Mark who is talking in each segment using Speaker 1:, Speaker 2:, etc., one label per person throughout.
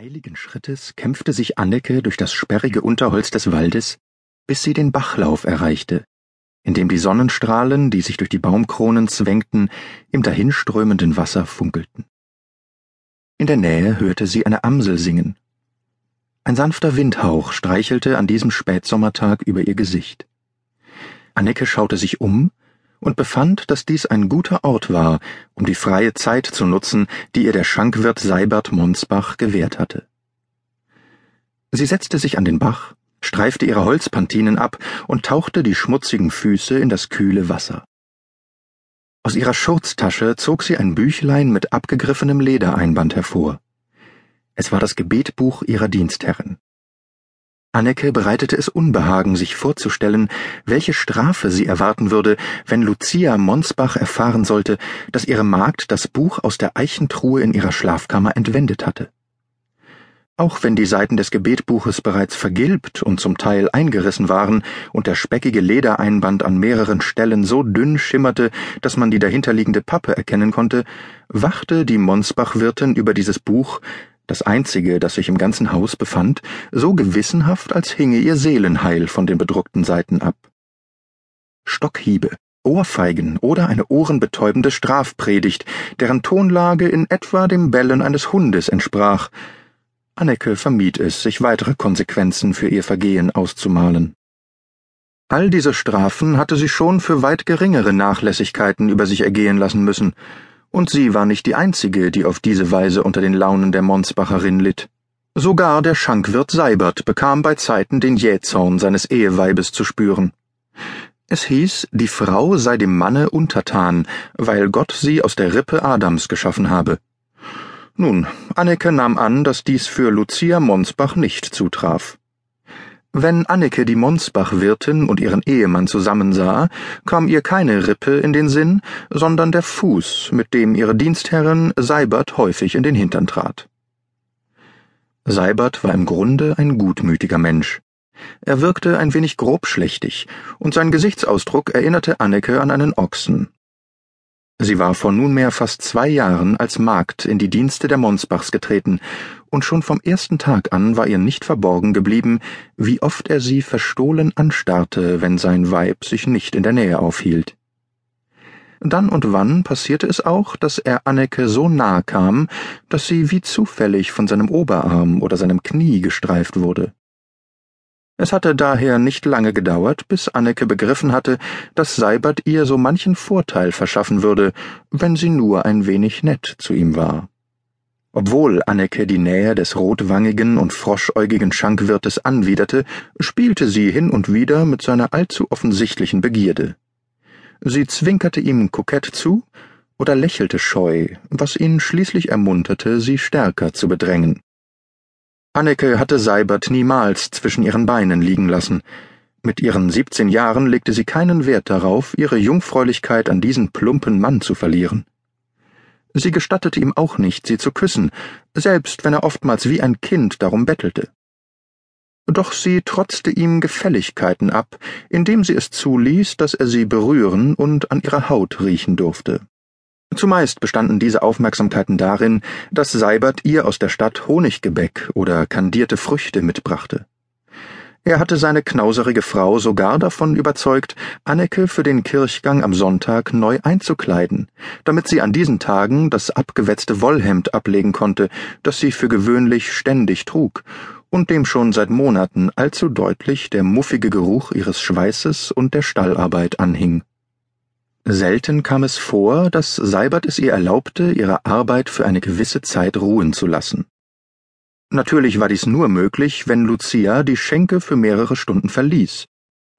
Speaker 1: Eiligen Schrittes kämpfte sich Anneke durch das sperrige Unterholz des Waldes, bis sie den Bachlauf erreichte, in dem die Sonnenstrahlen, die sich durch die Baumkronen zwängten, im dahinströmenden Wasser funkelten. In der Nähe hörte sie eine Amsel singen. Ein sanfter Windhauch streichelte an diesem Spätsommertag über ihr Gesicht. Anneke schaute sich um und befand, dass dies ein guter Ort war, um die freie Zeit zu nutzen, die ihr der Schankwirt Seibert Monsbach gewährt hatte. Sie setzte sich an den Bach, streifte ihre Holzpantinen ab und tauchte die schmutzigen Füße in das kühle Wasser. Aus ihrer Schurztasche zog sie ein Büchlein mit abgegriffenem Ledereinband hervor. Es war das Gebetbuch ihrer Dienstherrin. Anneke bereitete es Unbehagen, sich vorzustellen, welche Strafe sie erwarten würde, wenn Lucia Monsbach erfahren sollte, dass ihre Magd das Buch aus der Eichentruhe in ihrer Schlafkammer entwendet hatte. Auch wenn die Seiten des Gebetbuches bereits vergilbt und zum Teil eingerissen waren und der speckige Ledereinband an mehreren Stellen so dünn schimmerte, dass man die dahinterliegende Pappe erkennen konnte, wachte die Monsbach-Wirtin über dieses Buch das einzige, das sich im ganzen Haus befand, so gewissenhaft, als hinge ihr Seelenheil von den bedruckten Seiten ab. Stockhiebe, Ohrfeigen oder eine ohrenbetäubende Strafpredigt, deren Tonlage in etwa dem Bellen eines Hundes entsprach. Anneke vermied es, sich weitere Konsequenzen für ihr Vergehen auszumalen. All diese Strafen hatte sie schon für weit geringere Nachlässigkeiten über sich ergehen lassen müssen, und sie war nicht die einzige, die auf diese Weise unter den Launen der Monsbacherin litt. Sogar der Schankwirt Seibert bekam bei Zeiten den Jähzorn seines Eheweibes zu spüren. Es hieß, die Frau sei dem Manne untertan, weil Gott sie aus der Rippe Adams geschaffen habe. Nun, Anneke nahm an, dass dies für Lucia Monsbach nicht zutraf. Wenn Anneke die Monsbach-Wirtin und ihren Ehemann zusammensah, kam ihr keine Rippe in den Sinn, sondern der Fuß, mit dem ihre Dienstherrin Seibert häufig in den Hintern trat. Seibert war im Grunde ein gutmütiger Mensch. Er wirkte ein wenig grobschlächtig, und sein Gesichtsausdruck erinnerte Anneke an einen Ochsen. Sie war vor nunmehr fast zwei Jahren als Magd in die Dienste der Monsbachs getreten, und schon vom ersten Tag an war ihr nicht verborgen geblieben, wie oft er sie verstohlen anstarrte, wenn sein Weib sich nicht in der Nähe aufhielt. Dann und wann passierte es auch, dass er Anneke so nahe kam, dass sie wie zufällig von seinem Oberarm oder seinem Knie gestreift wurde. Es hatte daher nicht lange gedauert, bis Anneke begriffen hatte, dass Seibert ihr so manchen Vorteil verschaffen würde, wenn sie nur ein wenig nett zu ihm war. Obwohl Anneke die Nähe des rotwangigen und froschäugigen Schankwirtes anwiderte, spielte sie hin und wieder mit seiner allzu offensichtlichen Begierde. Sie zwinkerte ihm kokett zu oder lächelte scheu, was ihn schließlich ermunterte, sie stärker zu bedrängen. Anneke hatte Seibert niemals zwischen ihren Beinen liegen lassen. Mit ihren siebzehn Jahren legte sie keinen Wert darauf, ihre Jungfräulichkeit an diesen plumpen Mann zu verlieren. Sie gestattete ihm auch nicht, sie zu küssen, selbst wenn er oftmals wie ein Kind darum bettelte. Doch sie trotzte ihm Gefälligkeiten ab, indem sie es zuließ, dass er sie berühren und an ihrer Haut riechen durfte. Zumeist bestanden diese Aufmerksamkeiten darin, dass Seibert ihr aus der Stadt Honiggebäck oder kandierte Früchte mitbrachte. Er hatte seine knauserige Frau sogar davon überzeugt, Anneke für den Kirchgang am Sonntag neu einzukleiden, damit sie an diesen Tagen das abgewetzte Wollhemd ablegen konnte, das sie für gewöhnlich ständig trug, und dem schon seit Monaten allzu deutlich der muffige Geruch ihres Schweißes und der Stallarbeit anhing. Selten kam es vor, dass Seibert es ihr erlaubte, ihre Arbeit für eine gewisse Zeit ruhen zu lassen. Natürlich war dies nur möglich, wenn Lucia die Schenke für mehrere Stunden verließ,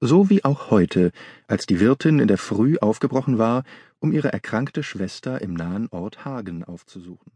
Speaker 1: so wie auch heute, als die Wirtin in der Früh aufgebrochen war, um ihre erkrankte Schwester im nahen Ort Hagen aufzusuchen.